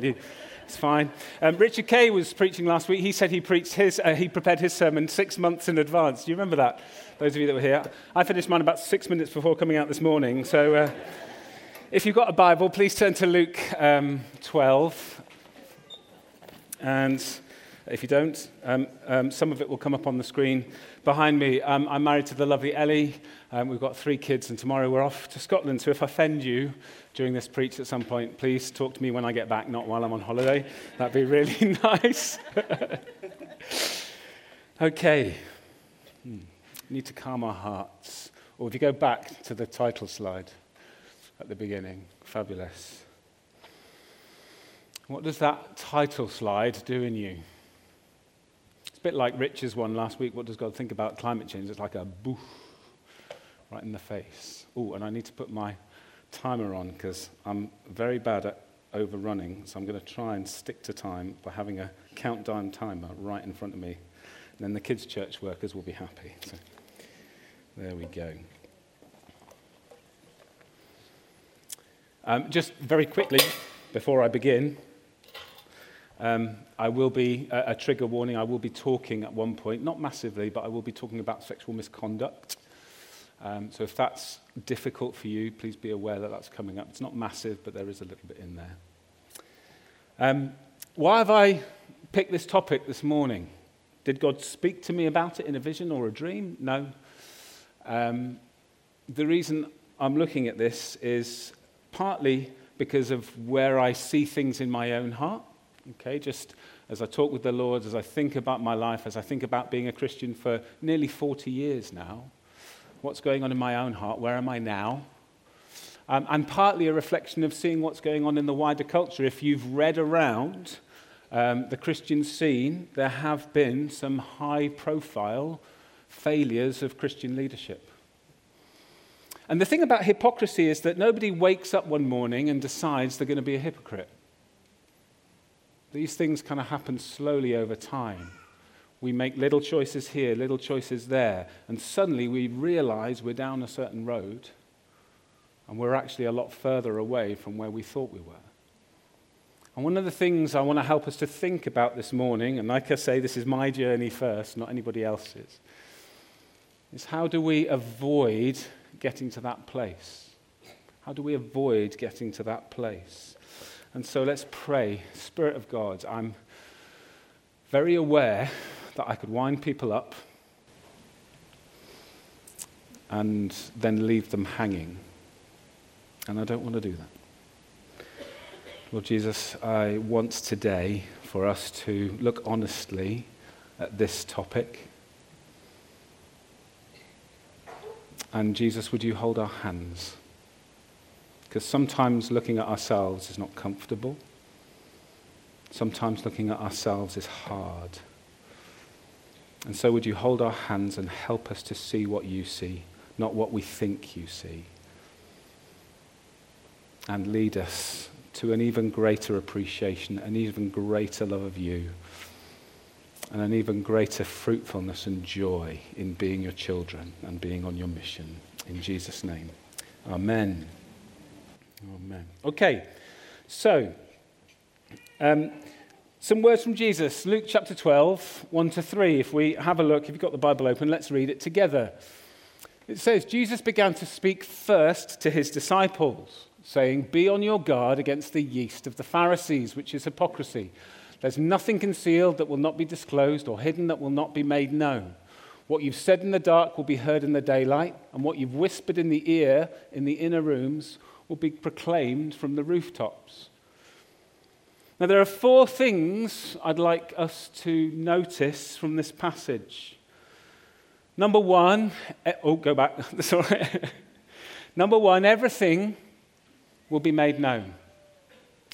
tell you. It's fine. Um, Richard Kay was preaching last week. He said he preached his, uh, he prepared his sermon six months in advance. Do you remember that? Those of you that were here. I finished mine about six minutes before coming out this morning. So uh, if you've got a Bible, please turn to Luke um, 12. And if you don't, um, um, some of it will come up on the screen behind me. Um, I'm married to the lovely Ellie. Um, we've got three kids, and tomorrow we're off to Scotland. So if I offend you during this preach at some point, please talk to me when I get back, not while I'm on holiday. That'd be really nice. okay. Hmm. Need to calm our hearts. Or if you go back to the title slide at the beginning, fabulous. What does that title slide do in you? Bit like Rich's one last week. What does God think about climate change? It's like a boof right in the face. Oh, and I need to put my timer on because I'm very bad at overrunning. So I'm going to try and stick to time by having a countdown timer right in front of me. And then the kids' church workers will be happy. So there we go. Um, just very quickly, before I begin, um, I will be, a, trigger warning, I will be talking at one point, not massively, but I will be talking about sexual misconduct. Um, so if that's difficult for you, please be aware that that's coming up. It's not massive, but there is a little bit in there. Um, why have I picked this topic this morning? Did God speak to me about it in a vision or a dream? No. Um, the reason I'm looking at this is partly because of where I see things in my own heart. Okay, just as I talk with the Lord, as I think about my life, as I think about being a Christian for nearly 40 years now, what's going on in my own heart? Where am I now? Um, and partly a reflection of seeing what's going on in the wider culture. If you've read around um, the Christian scene, there have been some high profile failures of Christian leadership. And the thing about hypocrisy is that nobody wakes up one morning and decides they're going to be a hypocrite. These things kind of happen slowly over time. We make little choices here, little choices there, and suddenly we realize we're down a certain road and we're actually a lot further away from where we thought we were. And one of the things I want to help us to think about this morning, and like I say, this is my journey first, not anybody else's, is how do we avoid getting to that place? How do we avoid getting to that place? And so let's pray. Spirit of God, I'm very aware that I could wind people up and then leave them hanging. And I don't want to do that. Lord Jesus, I want today for us to look honestly at this topic. And Jesus, would you hold our hands? Because sometimes looking at ourselves is not comfortable. Sometimes looking at ourselves is hard. And so, would you hold our hands and help us to see what you see, not what we think you see? And lead us to an even greater appreciation, an even greater love of you, and an even greater fruitfulness and joy in being your children and being on your mission. In Jesus' name. Amen. Amen. Okay, so um, some words from Jesus. Luke chapter 12, 1 to 3. If we have a look, if you've got the Bible open, let's read it together. It says, Jesus began to speak first to his disciples, saying, Be on your guard against the yeast of the Pharisees, which is hypocrisy. There's nothing concealed that will not be disclosed, or hidden that will not be made known. What you've said in the dark will be heard in the daylight, and what you've whispered in the ear in the inner rooms will be proclaimed from the rooftops. Now, there are four things I'd like us to notice from this passage. Number one, eh, oh, go back. Sorry. Number one, everything will be made known.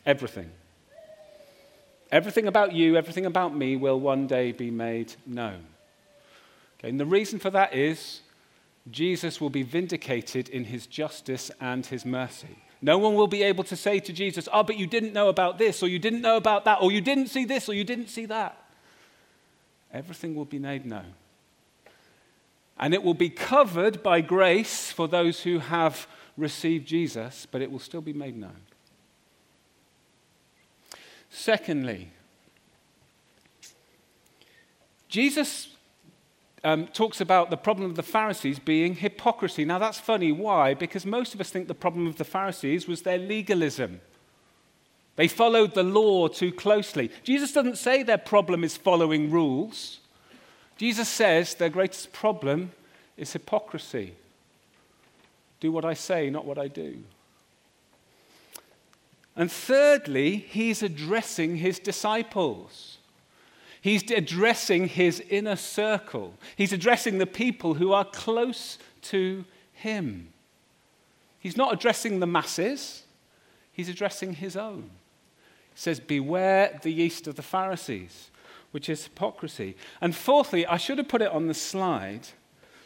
Everything. Everything about you, everything about me will one day be made known. Okay, and the reason for that is Jesus will be vindicated in his justice and his mercy. No one will be able to say to Jesus, Oh, but you didn't know about this, or you didn't know about that, or you didn't see this, or you didn't see that. Everything will be made known. And it will be covered by grace for those who have received Jesus, but it will still be made known. Secondly, Jesus um, talks about the problem of the Pharisees being hypocrisy. Now, that's funny. Why? Because most of us think the problem of the Pharisees was their legalism. They followed the law too closely. Jesus doesn't say their problem is following rules. Jesus says their greatest problem is hypocrisy. Do what I say, not what I do. And thirdly, he's addressing his disciples. He's addressing his inner circle. He's addressing the people who are close to him. He's not addressing the masses, he's addressing his own. He says, Beware the yeast of the Pharisees, which is hypocrisy. And fourthly, I should have put it on the slide.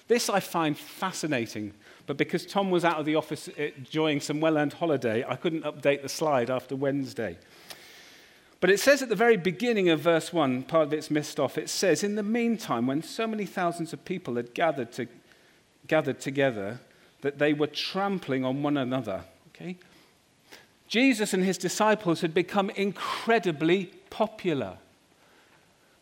This I find fascinating, but because Tom was out of the office uh, enjoying some well earned holiday, I couldn't update the slide after Wednesday. But it says at the very beginning of verse 1, part of it's missed off, it says, In the meantime, when so many thousands of people had gathered, to, gathered together, that they were trampling on one another. Okay? Jesus and his disciples had become incredibly popular.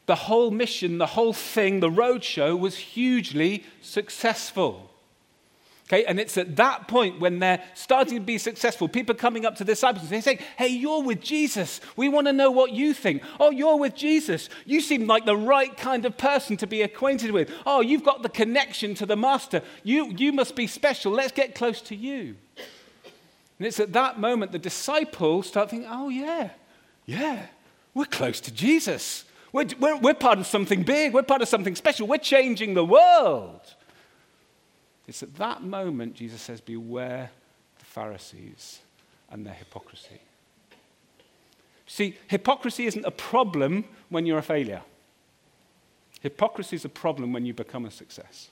The whole mission, the whole thing, the roadshow was hugely successful. Okay, and it's at that point when they're starting to be successful, people coming up to disciples they say, Hey, you're with Jesus. We want to know what you think. Oh, you're with Jesus. You seem like the right kind of person to be acquainted with. Oh, you've got the connection to the Master. You, you must be special. Let's get close to you. And it's at that moment the disciples start thinking, Oh, yeah, yeah, we're close to Jesus. We're, we're, we're part of something big. We're part of something special. We're changing the world. It's at that moment Jesus says, Beware the Pharisees and their hypocrisy. See, hypocrisy isn't a problem when you're a failure. Hypocrisy is a problem when you become a success.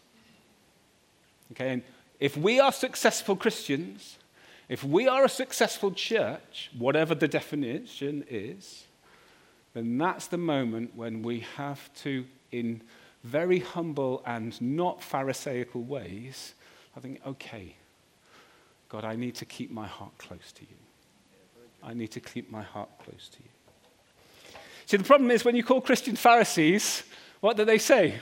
Okay, and if we are successful Christians, if we are a successful church, whatever the definition is, then that's the moment when we have to, in very humble and not Pharisaical ways, I think, okay, God, I need to keep my heart close to you. I need to keep my heart close to you. See, the problem is when you call Christian Pharisees, what do they say?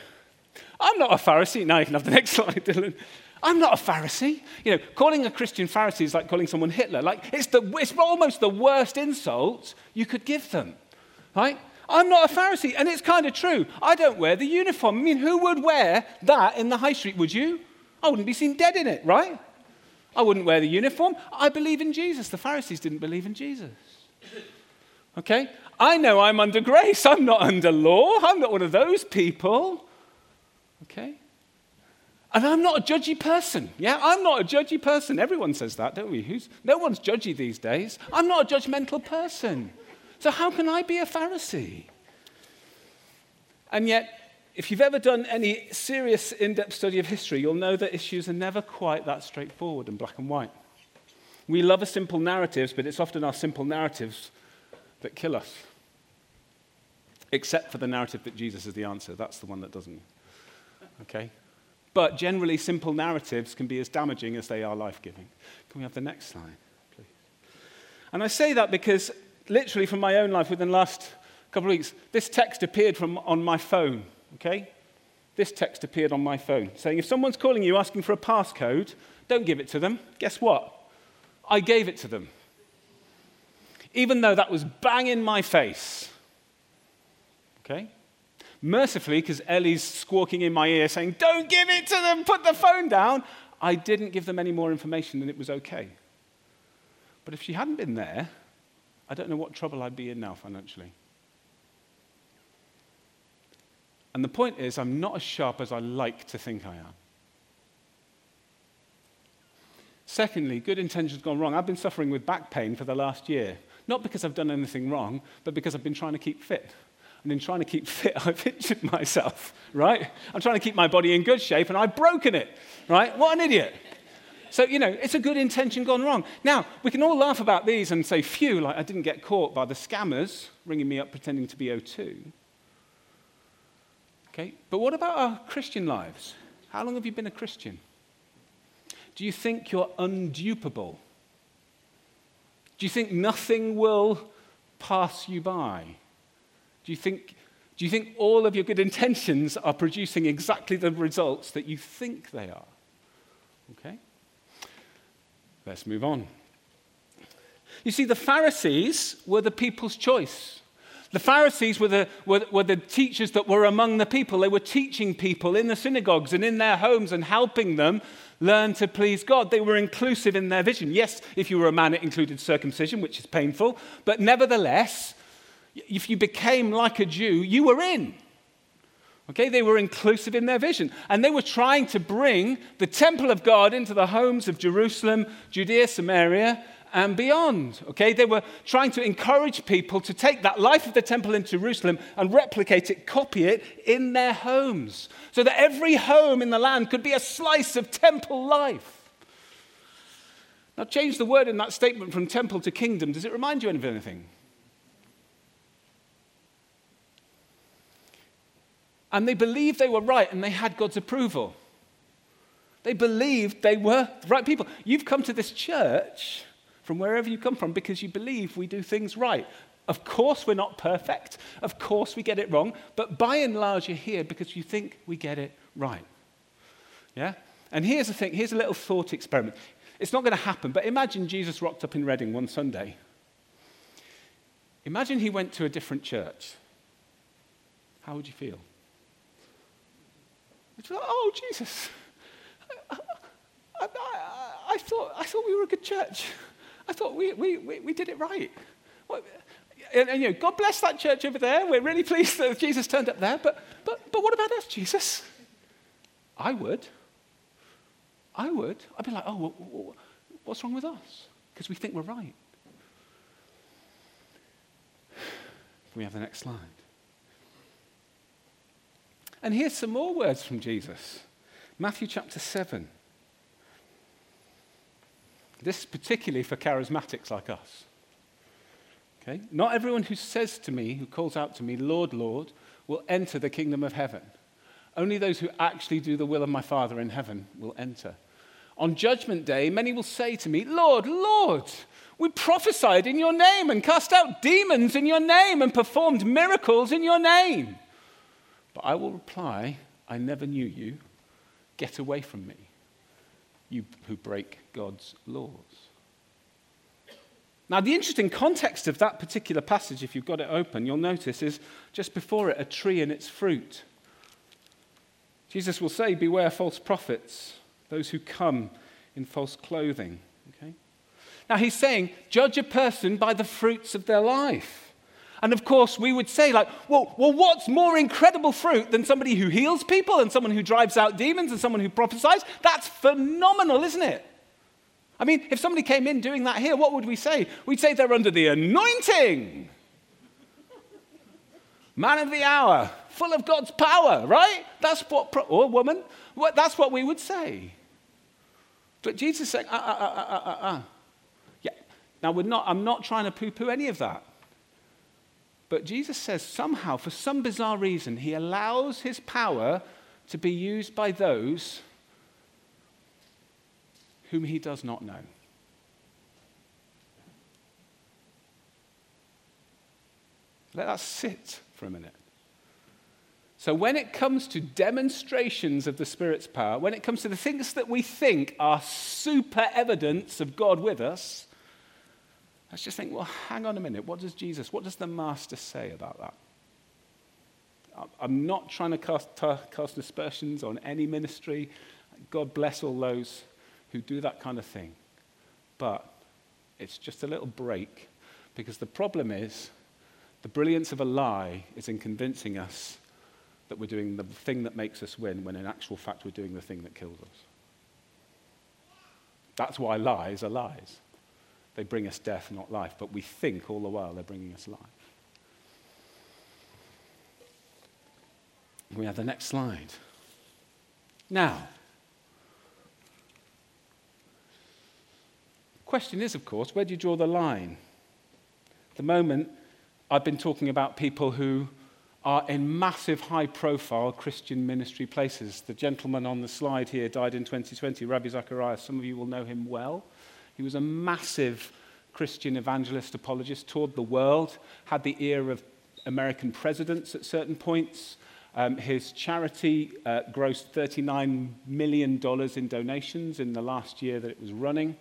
I'm not a Pharisee. Now you can have the next slide, Dylan. I'm not a Pharisee. You know, calling a Christian Pharisee is like calling someone Hitler. Like, it's, the, it's almost the worst insult you could give them. Right? I'm not a Pharisee. And it's kind of true. I don't wear the uniform. I mean, who would wear that in the high street, would you? I wouldn't be seen dead in it, right? I wouldn't wear the uniform. I believe in Jesus. The Pharisees didn't believe in Jesus. Okay? I know I'm under grace. I'm not under law. I'm not one of those people. Okay? And I'm not a judgy person. Yeah, I'm not a judgy person. Everyone says that, don't we? Who's, no one's judgy these days. I'm not a judgmental person. So, how can I be a Pharisee? And yet, if you've ever done any serious in depth study of history, you'll know that issues are never quite that straightforward and black and white. We love a simple narratives, but it's often our simple narratives that kill us. Except for the narrative that Jesus is the answer. That's the one that doesn't. Okay? But generally, simple narratives can be as damaging as they are life giving. Can we have the next slide, please? And I say that because literally from my own life within the last couple of weeks, this text appeared from, on my phone, okay? This text appeared on my phone saying, if someone's calling you asking for a passcode, don't give it to them. Guess what? I gave it to them. Even though that was bang in my face. Okay? Mercifully, because Ellie's squawking in my ear saying, Don't give it to them, put the phone down, I didn't give them any more information and it was okay. But if she hadn't been there, I don't know what trouble I'd be in now financially. And the point is, I'm not as sharp as I like to think I am. Secondly, good intentions gone wrong. I've been suffering with back pain for the last year. Not because I've done anything wrong, but because I've been trying to keep fit. And in trying to keep fit, I've injured myself, right? I'm trying to keep my body in good shape and I've broken it, right? What an idiot. So, you know, it's a good intention gone wrong. Now, we can all laugh about these and say, phew, like I didn't get caught by the scammers ringing me up pretending to be O2. Okay, but what about our Christian lives? How long have you been a Christian? Do you think you're undupable? Do you think nothing will pass you by? Do you think, do you think all of your good intentions are producing exactly the results that you think they are? Okay? Let's move on. You see, the Pharisees were the people's choice. The Pharisees were the, were, were, the teachers that were among the people. They were teaching people in the synagogues and in their homes and helping them learn to please God. They were inclusive in their vision. Yes, if you were a man, it included circumcision, which is painful, but nevertheless, if you became like a Jew, you were in. Okay, they were inclusive in their vision. And they were trying to bring the temple of God into the homes of Jerusalem, Judea, Samaria, and beyond. Okay, they were trying to encourage people to take that life of the temple in Jerusalem and replicate it, copy it in their homes, so that every home in the land could be a slice of temple life. Now, change the word in that statement from temple to kingdom. Does it remind you of anything? And they believed they were right and they had God's approval. They believed they were the right people. You've come to this church from wherever you come from because you believe we do things right. Of course, we're not perfect. Of course, we get it wrong. But by and large, you're here because you think we get it right. Yeah? And here's the thing here's a little thought experiment. It's not going to happen, but imagine Jesus rocked up in Reading one Sunday. Imagine he went to a different church. How would you feel? Oh, Jesus, I, I, I, I, thought, I thought we were a good church. I thought we, we, we, we did it right. and, and, you know, God bless that church over there. We're really pleased that Jesus turned up there. But, but, but what about us, Jesus? I would. I would. I'd be like, oh, what's wrong with us? Because we think we're right. Can we have the next slide? And here's some more words from Jesus Matthew chapter 7. This is particularly for charismatics like us. Okay? Not everyone who says to me, who calls out to me, Lord, Lord, will enter the kingdom of heaven. Only those who actually do the will of my Father in heaven will enter. On judgment day, many will say to me, Lord, Lord, we prophesied in your name and cast out demons in your name and performed miracles in your name. But I will reply, I never knew you. Get away from me you who break God's laws. Now, the interesting context of that particular passage, if you've got it open, you'll notice is just before it a tree and its fruit. Jesus will say, Beware false prophets, those who come in false clothing. Okay? Now, he's saying, Judge a person by the fruits of their life. And of course, we would say, like, well, well, what's more incredible fruit than somebody who heals people and someone who drives out demons and someone who prophesies? That's phenomenal, isn't it? I mean, if somebody came in doing that here, what would we say? We'd say they're under the anointing. Man of the hour, full of God's power, right? That's what, or woman, what, that's what we would say. But Jesus is saying, uh, uh, uh, uh, uh, uh. Yeah. Now, we're not, I'm not trying to poo poo any of that. But Jesus says somehow, for some bizarre reason, he allows his power to be used by those whom he does not know. Let that sit for a minute. So, when it comes to demonstrations of the Spirit's power, when it comes to the things that we think are super evidence of God with us, Let's just think, well, hang on a minute. What does Jesus, what does the Master say about that? I'm not trying to cast, cast aspersions on any ministry. God bless all those who do that kind of thing. But it's just a little break because the problem is the brilliance of a lie is in convincing us that we're doing the thing that makes us win when in actual fact we're doing the thing that kills us. That's why lies are lies. They bring us death, not life, but we think all the while they're bringing us life. We have the next slide. Now, question is, of course, where do you draw the line? At the moment, I've been talking about people who are in massive high profile Christian ministry places. The gentleman on the slide here died in 2020, Ravi Zacharias. Some of you will know him well. He was a massive Christian evangelist apologist, toured the world, had the ear of American presidents at certain points. Um, his charity uh, grossed $39 million in donations in the last year that it was running.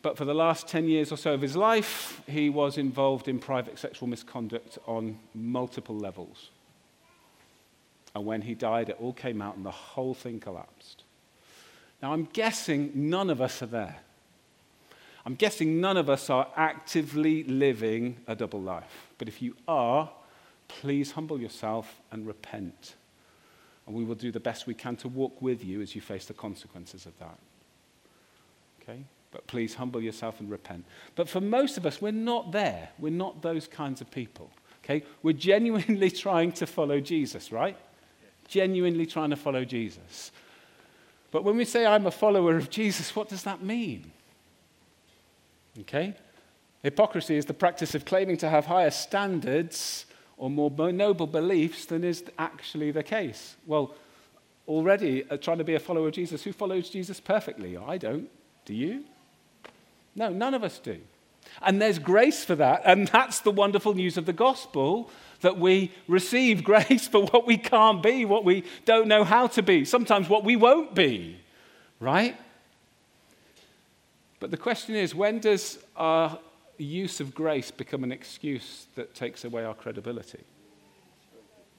But for the last 10 years or so of his life, he was involved in private sexual misconduct on multiple levels. And when he died, it all came out and the whole thing collapsed. Now, I'm guessing none of us are there. I'm guessing none of us are actively living a double life. But if you are, please humble yourself and repent. And we will do the best we can to walk with you as you face the consequences of that. Okay? But please humble yourself and repent. But for most of us, we're not there. We're not those kinds of people. Okay? We're genuinely trying to follow Jesus, right? Genuinely trying to follow Jesus. But when we say I'm a follower of Jesus, what does that mean? Okay? Hypocrisy is the practice of claiming to have higher standards or more noble beliefs than is actually the case. Well, already uh, trying to be a follower of Jesus, who follows Jesus perfectly? I don't. Do you? No, none of us do. And there's grace for that. And that's the wonderful news of the gospel that we receive grace for what we can't be, what we don't know how to be, sometimes what we won't be, right? But the question is when does our use of grace become an excuse that takes away our credibility?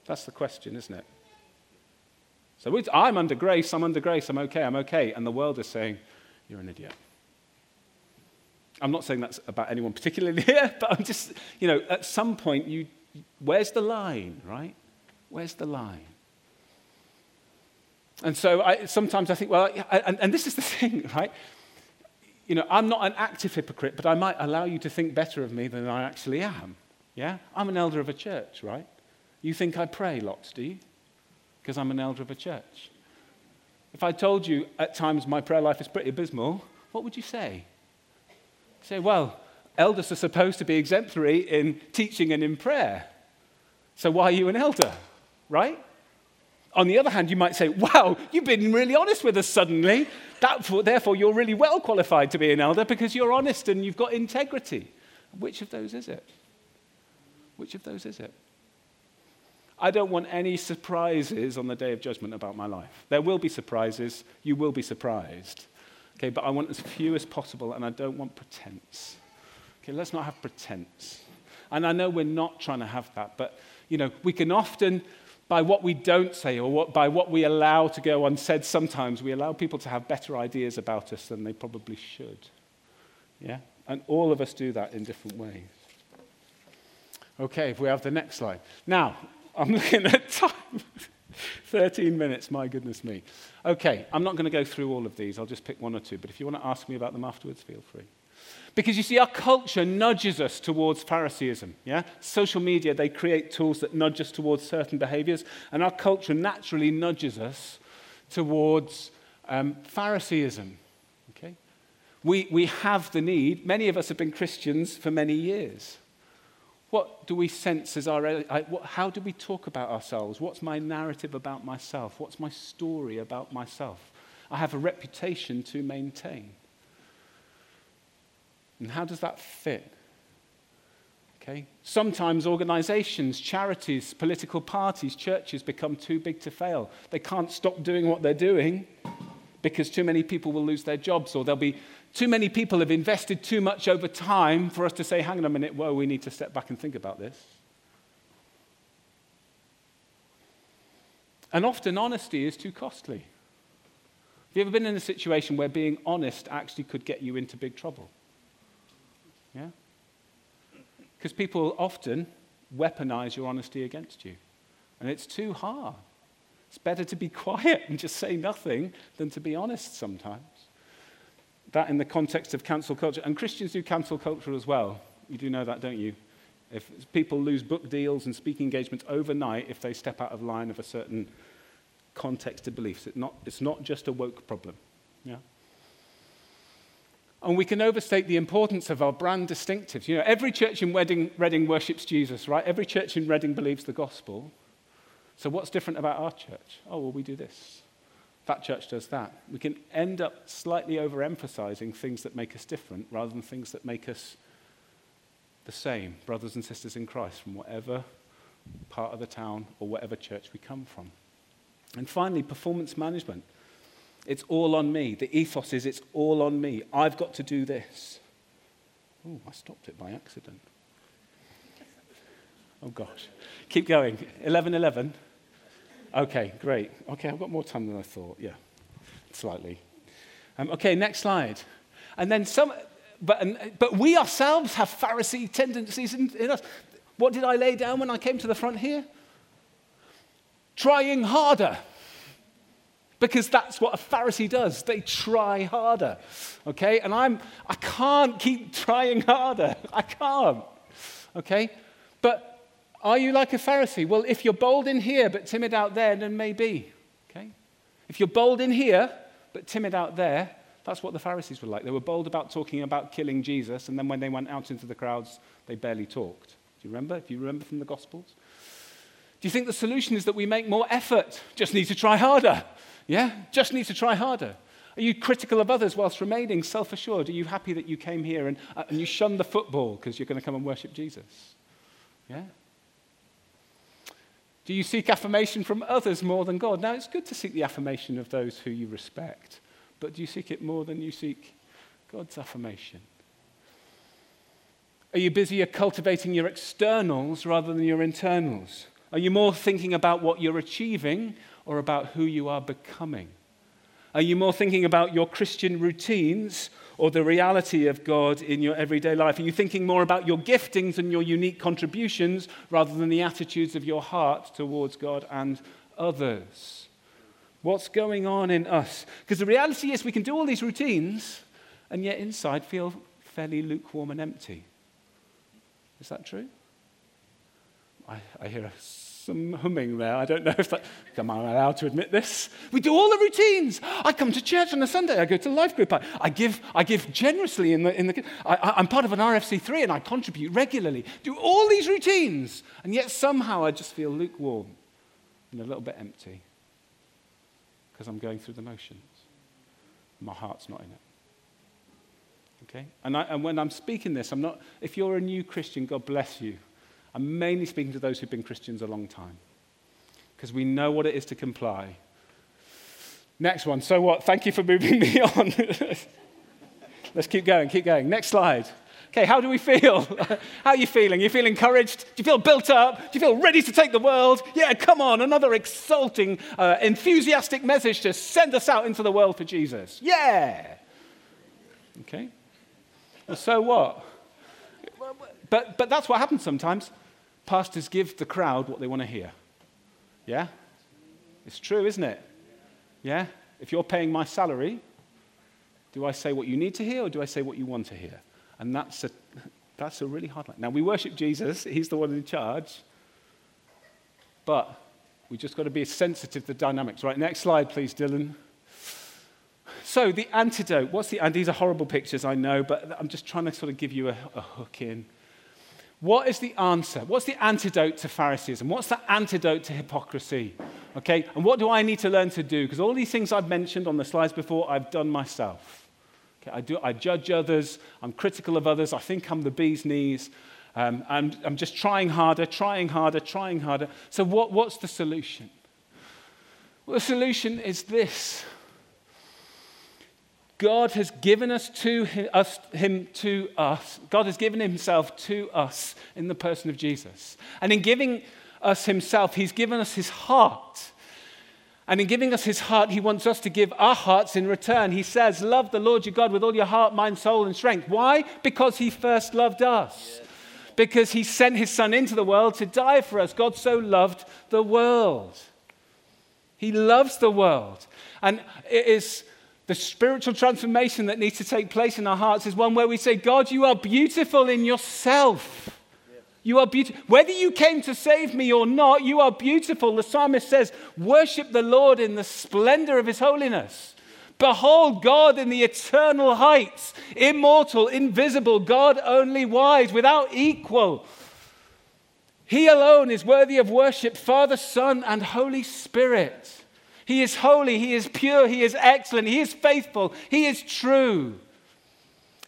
That's the question, isn't it? So I'm under grace, I'm under grace, I'm okay, I'm okay. And the world is saying, you're an idiot. I'm not saying that's about anyone particularly here, but I'm just, you know, at some point, you, where's the line, right? Where's the line? And so I, sometimes I think, well, and, and this is the thing, right? You know, I'm not an active hypocrite, but I might allow you to think better of me than I actually am. Yeah? I'm an elder of a church, right? You think I pray lots, do you? Because I'm an elder of a church. If I told you at times my prayer life is pretty abysmal, what would you say? say, well, elders are supposed to be exemplary in teaching and in prayer. So why are you an elder? Right? On the other hand, you might say, wow, you've been really honest with us suddenly. That, therefore, you're really well qualified to be an elder because you're honest and you've got integrity. Which of those is it? Which of those is it? I don't want any surprises on the day of judgment about my life. There will be surprises. You will be surprised. Okay, but I want as few as possible, and I don't want pretense. Okay, let's not have pretense. And I know we're not trying to have that, but you know, we can often, by what we don't say or what, by what we allow to go unsaid, sometimes we allow people to have better ideas about us than they probably should. Yeah? And all of us do that in different ways. Okay, if we have the next slide. Now, I'm looking at time. 13 minutes, my goodness me. Okay, I'm not going to go through all of these. I'll just pick one or two. But if you want to ask me about them afterwards, feel free. Because you see, our culture nudges us towards Phariseeism. Yeah? Social media, they create tools that nudge us towards certain behaviors. And our culture naturally nudges us towards um, Phariseeism. Okay? We, we have the need. Many of us have been Christians for many years. What do we sense as our, how do we talk about ourselves? What's my narrative about myself? What's my story about myself? I have a reputation to maintain. And how does that fit? Okay? Sometimes organizations, charities, political parties, churches become too big to fail. They can't stop doing what they're doing because too many people will lose their jobs or there'll be too many people have invested too much over time for us to say, hang on a minute, whoa, we need to step back and think about this. And often honesty is too costly. Have you ever been in a situation where being honest actually could get you into big trouble? Yeah? Because people often weaponize your honesty against you. And it's too hard. It's better to be quiet and just say nothing than to be honest sometimes that in the context of cancel culture. And Christians do cancel culture as well. You do know that, don't you? If people lose book deals and speaking engagements overnight if they step out of line of a certain context of beliefs. It's not, it's not just a woke problem. Yeah? And we can overstate the importance of our brand distinctives. You know, every church in Reading, Reading worships Jesus, right? Every church in Reading believes the gospel. So what's different about our church? Oh, well, we do this. that church does that. We can end up slightly overemphasizing things that make us different rather than things that make us the same, brothers and sisters in Christ, from whatever part of the town or whatever church we come from. And finally, performance management. It's all on me. The ethos is it's all on me. I've got to do this. Oh, I stopped it by accident. Oh gosh. Keep going. 11 11. Okay, great. Okay, I've got more time than I thought. Yeah, slightly. Um, okay, next slide. And then some, but, but we ourselves have Pharisee tendencies in, in us. What did I lay down when I came to the front here? Trying harder. Because that's what a Pharisee does. They try harder. Okay? And I'm, I can't keep trying harder. I can't. Okay? But are you like a Pharisee? Well, if you're bold in here but timid out there, then maybe. Okay? If you're bold in here but timid out there, that's what the Pharisees were like. They were bold about talking about killing Jesus, and then when they went out into the crowds, they barely talked. Do you remember? If you remember from the Gospels? Do you think the solution is that we make more effort? Just need to try harder. Yeah? Just need to try harder. Are you critical of others whilst remaining self assured? Are you happy that you came here and, uh, and you shunned the football because you're going to come and worship Jesus? Yeah? Do you seek affirmation from others more than God? Now, it's good to seek the affirmation of those who you respect, but do you seek it more than you seek God's affirmation? Are you busier cultivating your externals rather than your internals? Are you more thinking about what you're achieving or about who you are becoming? Are you more thinking about your Christian routines or the reality of God in your everyday life? Are you thinking more about your giftings and your unique contributions rather than the attitudes of your heart towards God and others? What's going on in us? Because the reality is we can do all these routines and yet inside feel fairly lukewarm and empty. Is that true? I, I hear a some humming there. I don't know if that, am I allowed to admit this? We do all the routines. I come to church on a Sunday. I go to life group. I, I give, I give generously in the, in the I, I'm part of an RFC3 and I contribute regularly. Do all these routines. And yet somehow I just feel lukewarm and a little bit empty because I'm going through the motions. My heart's not in it. Okay? And, I, and when I'm speaking this, I'm not, if you're a new Christian, God bless you. I'm mainly speaking to those who've been Christians a long time because we know what it is to comply. Next one. So what? Thank you for moving me on. Let's keep going, keep going. Next slide. Okay, how do we feel? how are you feeling? You feel encouraged? Do you feel built up? Do you feel ready to take the world? Yeah, come on, another exulting, uh, enthusiastic message to send us out into the world for Jesus. Yeah. Okay. Well, so what? But, but that's what happens sometimes. Pastors give the crowd what they want to hear. Yeah? It's true, isn't it? Yeah? If you're paying my salary, do I say what you need to hear or do I say what you want to hear? And that's a, that's a really hard line. Now, we worship Jesus, He's the one in charge. But we just got to be sensitive to the dynamics. Right, next slide, please, Dylan. So, the antidote. What's the, and these are horrible pictures, I know, but I'm just trying to sort of give you a, a hook in. What is the answer? What's the antidote to Phariseeism? What's the antidote to hypocrisy? Okay, and what do I need to learn to do? Because all these things I've mentioned on the slides before, I've done myself. Okay, I, do, I judge others, I'm critical of others, I think I'm the bee's knees. Um, I'm, I'm just trying harder, trying harder, trying harder. So, what, what's the solution? Well, the solution is this God has given us to us, him to us. God has given himself to us in the person of Jesus. And in giving us himself, he's given us his heart. And in giving us his heart, he wants us to give our hearts in return. He says, Love the Lord your God with all your heart, mind, soul, and strength. Why? Because he first loved us. Because he sent his son into the world to die for us. God so loved the world. He loves the world. And it is the spiritual transformation that needs to take place in our hearts is one where we say, God, you are beautiful in yourself. You are beautiful. Whether you came to save me or not, you are beautiful. The psalmist says, Worship the Lord in the splendor of his holiness. Behold God in the eternal heights, immortal, invisible, God only wise, without equal. He alone is worthy of worship, Father, Son, and Holy Spirit. He is holy, He is pure, He is excellent, He is faithful, He is true.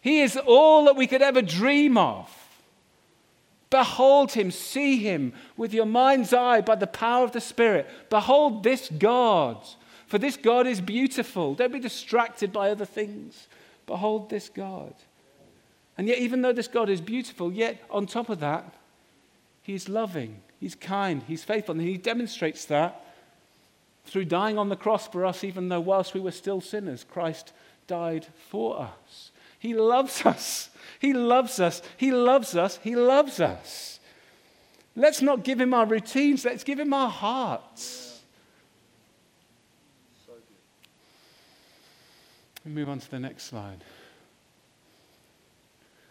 He is all that we could ever dream of. Behold Him, see Him with your mind's eye by the power of the Spirit. Behold this God, for this God is beautiful. Don't be distracted by other things. Behold this God. And yet, even though this God is beautiful, yet on top of that, He's loving, He's kind, He's faithful, and He demonstrates that through dying on the cross for us, even though whilst we were still sinners, Christ died for us. He loves us. He loves us. He loves us. He loves us. Let's not give him our routines, let's give him our hearts. so We move on to the next slide.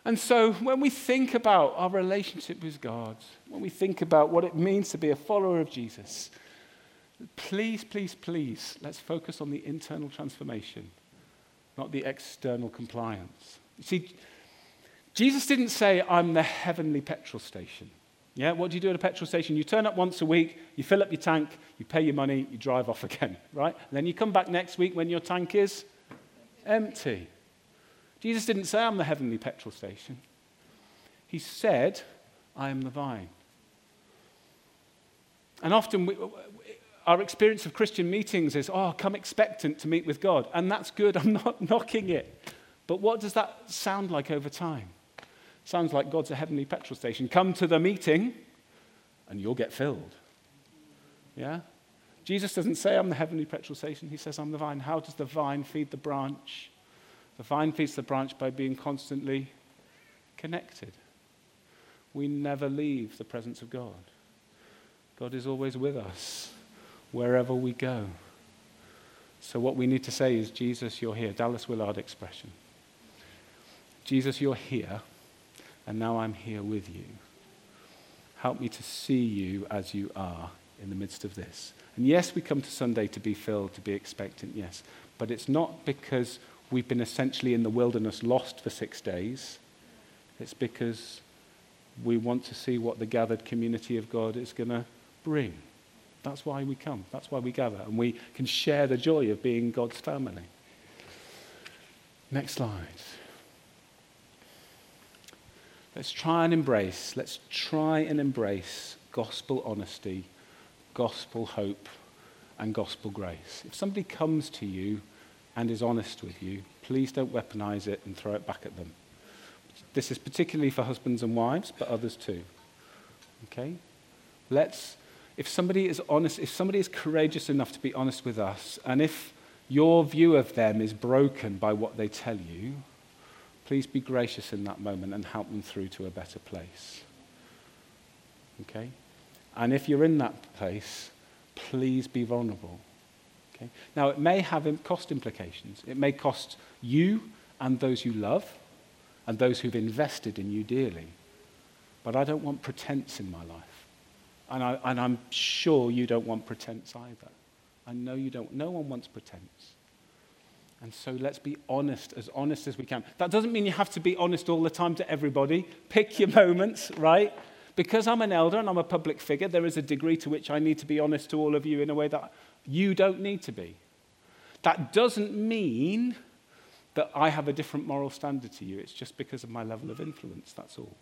And so, when we think about our relationship with God, when we think about what it means to be a follower of Jesus, please, please, please, let's focus on the internal transformation, not the external compliance. You see, Jesus didn't say, I'm the heavenly petrol station. Yeah, what do you do at a petrol station? You turn up once a week, you fill up your tank, you pay your money, you drive off again, right? And then you come back next week when your tank is empty. Jesus didn't say, I'm the heavenly petrol station. He said, I am the vine. And often we, our experience of Christian meetings is, oh, come expectant to meet with God. And that's good. I'm not knocking it. But what does that sound like over time? Sounds like God's a heavenly petrol station. Come to the meeting and you'll get filled. Yeah? Jesus doesn't say, I'm the heavenly petrol station. He says, I'm the vine. How does the vine feed the branch? The vine feeds the branch by being constantly connected. We never leave the presence of God. God is always with us wherever we go. So, what we need to say is, Jesus, you're here. Dallas Willard expression. Jesus, you're here, and now I'm here with you. Help me to see you as you are in the midst of this. And yes, we come to Sunday to be filled, to be expectant, yes. But it's not because we've been essentially in the wilderness lost for six days. It's because we want to see what the gathered community of God is going to bring. That's why we come. That's why we gather. And we can share the joy of being God's family. Next slide. Let's try and embrace, let's try and embrace gospel honesty, gospel hope, and gospel grace. If somebody comes to you and is honest with you, please don't weaponize it and throw it back at them. This is particularly for husbands and wives, but others too. Okay? Let's, if somebody is honest, if somebody is courageous enough to be honest with us, and if your view of them is broken by what they tell you, please be gracious in that moment and help them through to a better place. Okay? And if you're in that place, please be vulnerable. Okay? Now, it may have cost implications. It may cost you and those you love and those who've invested in you dearly. But I don't want pretense in my life. And, I, and I'm sure you don't want pretense either. I know you don't. No one wants pretense. And so let's be honest, as honest as we can. That doesn't mean you have to be honest all the time to everybody. Pick your moments, right? Because I'm an elder and I'm a public figure, there is a degree to which I need to be honest to all of you in a way that you don't need to be. That doesn't mean that I have a different moral standard to you. It's just because of my level of influence, that's all.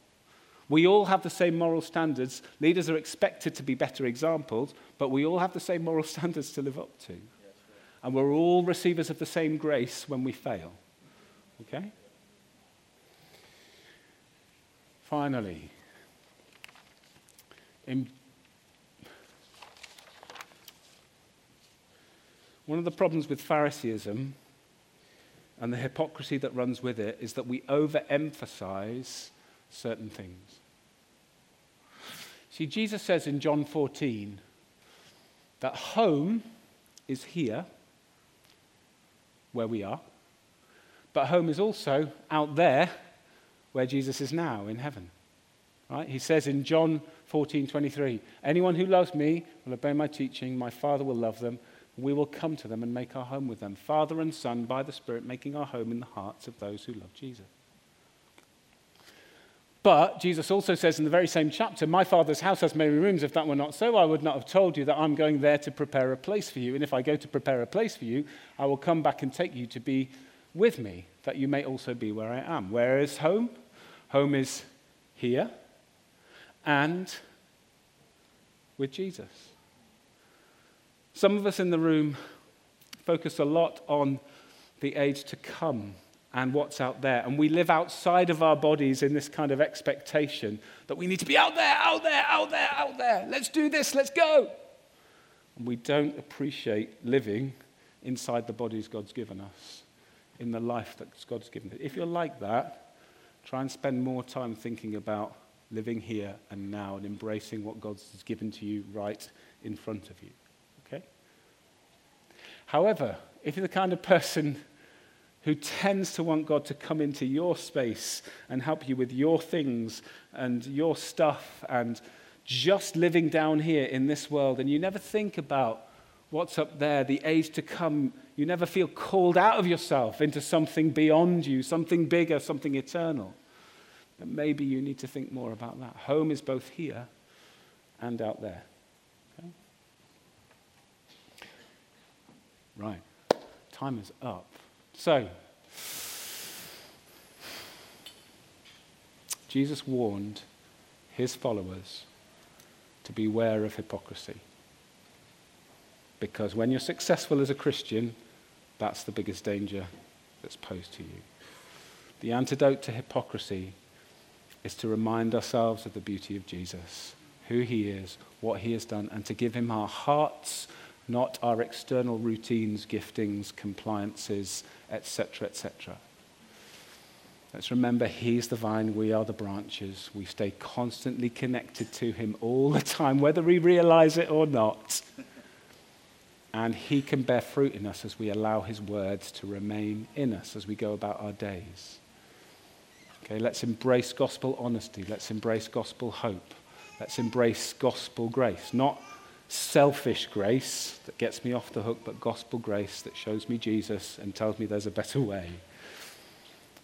We all have the same moral standards. Leaders are expected to be better examples, but we all have the same moral standards to live up to. And we're all receivers of the same grace when we fail. Okay? Finally, in One of the problems with Phariseeism and the hypocrisy that runs with it is that we overemphasize certain things. See, Jesus says in John 14 that home is here, where we are, but home is also out there, where Jesus is now in heaven. Right? He says in John 14 23, Anyone who loves me will obey my teaching, my Father will love them we will come to them and make our home with them. Father and Son, by the Spirit, making our home in the hearts of those who love Jesus. But Jesus also says in the very same chapter, My Father's house has many rooms. If that were not so, I would not have told you that I'm going there to prepare a place for you. And if I go to prepare a place for you, I will come back and take you to be with me, that you may also be where I am. Where is home? Home is here and with Jesus. Some of us in the room focus a lot on the age to come and what's out there. And we live outside of our bodies in this kind of expectation that we need to be out there, out there, out there, out there. Let's do this, let's go. And we don't appreciate living inside the bodies God's given us, in the life that God's given us. If you're like that, try and spend more time thinking about living here and now and embracing what God has given to you right in front of you. Okay? However, if you're the kind of person who tends to want God to come into your space and help you with your things and your stuff and just living down here in this world, and you never think about what's up there, the age to come. You never feel called out of yourself into something beyond you, something bigger, something eternal. But maybe you need to think more about that. Home is both here and out there. Okay? Right. Time is up. So, Jesus warned his followers to beware of hypocrisy. Because when you're successful as a Christian, that's the biggest danger that's posed to you. The antidote to hypocrisy is to remind ourselves of the beauty of Jesus, who he is, what he has done, and to give him our hearts, not our external routines, giftings, compliances, etc., etc. Let's remember He's the vine, we are the branches. We stay constantly connected to Him all the time, whether we realize it or not. And He can bear fruit in us as we allow His words to remain in us as we go about our days. Okay, let's embrace gospel honesty. Let's embrace gospel hope. Let's embrace gospel grace. Not selfish grace that gets me off the hook, but gospel grace that shows me Jesus and tells me there's a better way.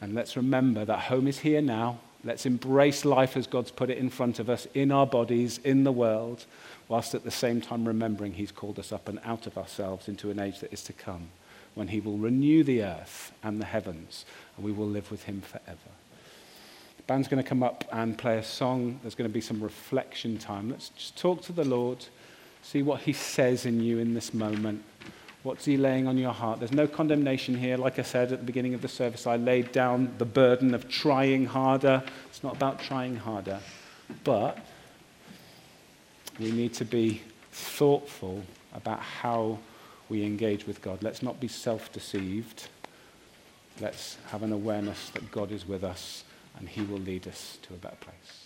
And let's remember that home is here now. Let's embrace life as God's put it in front of us, in our bodies, in the world, whilst at the same time remembering He's called us up and out of ourselves into an age that is to come, when He will renew the earth and the heavens, and we will live with Him forever. The band's going to come up and play a song. There's going to be some reflection time. Let's just talk to the Lord. See what He says in you in this moment. What's He laying on your heart? There's no condemnation here. Like I said at the beginning of the service, I laid down the burden of trying harder. It's not about trying harder. But we need to be thoughtful about how we engage with God. Let's not be self deceived. Let's have an awareness that God is with us and He will lead us to a better place.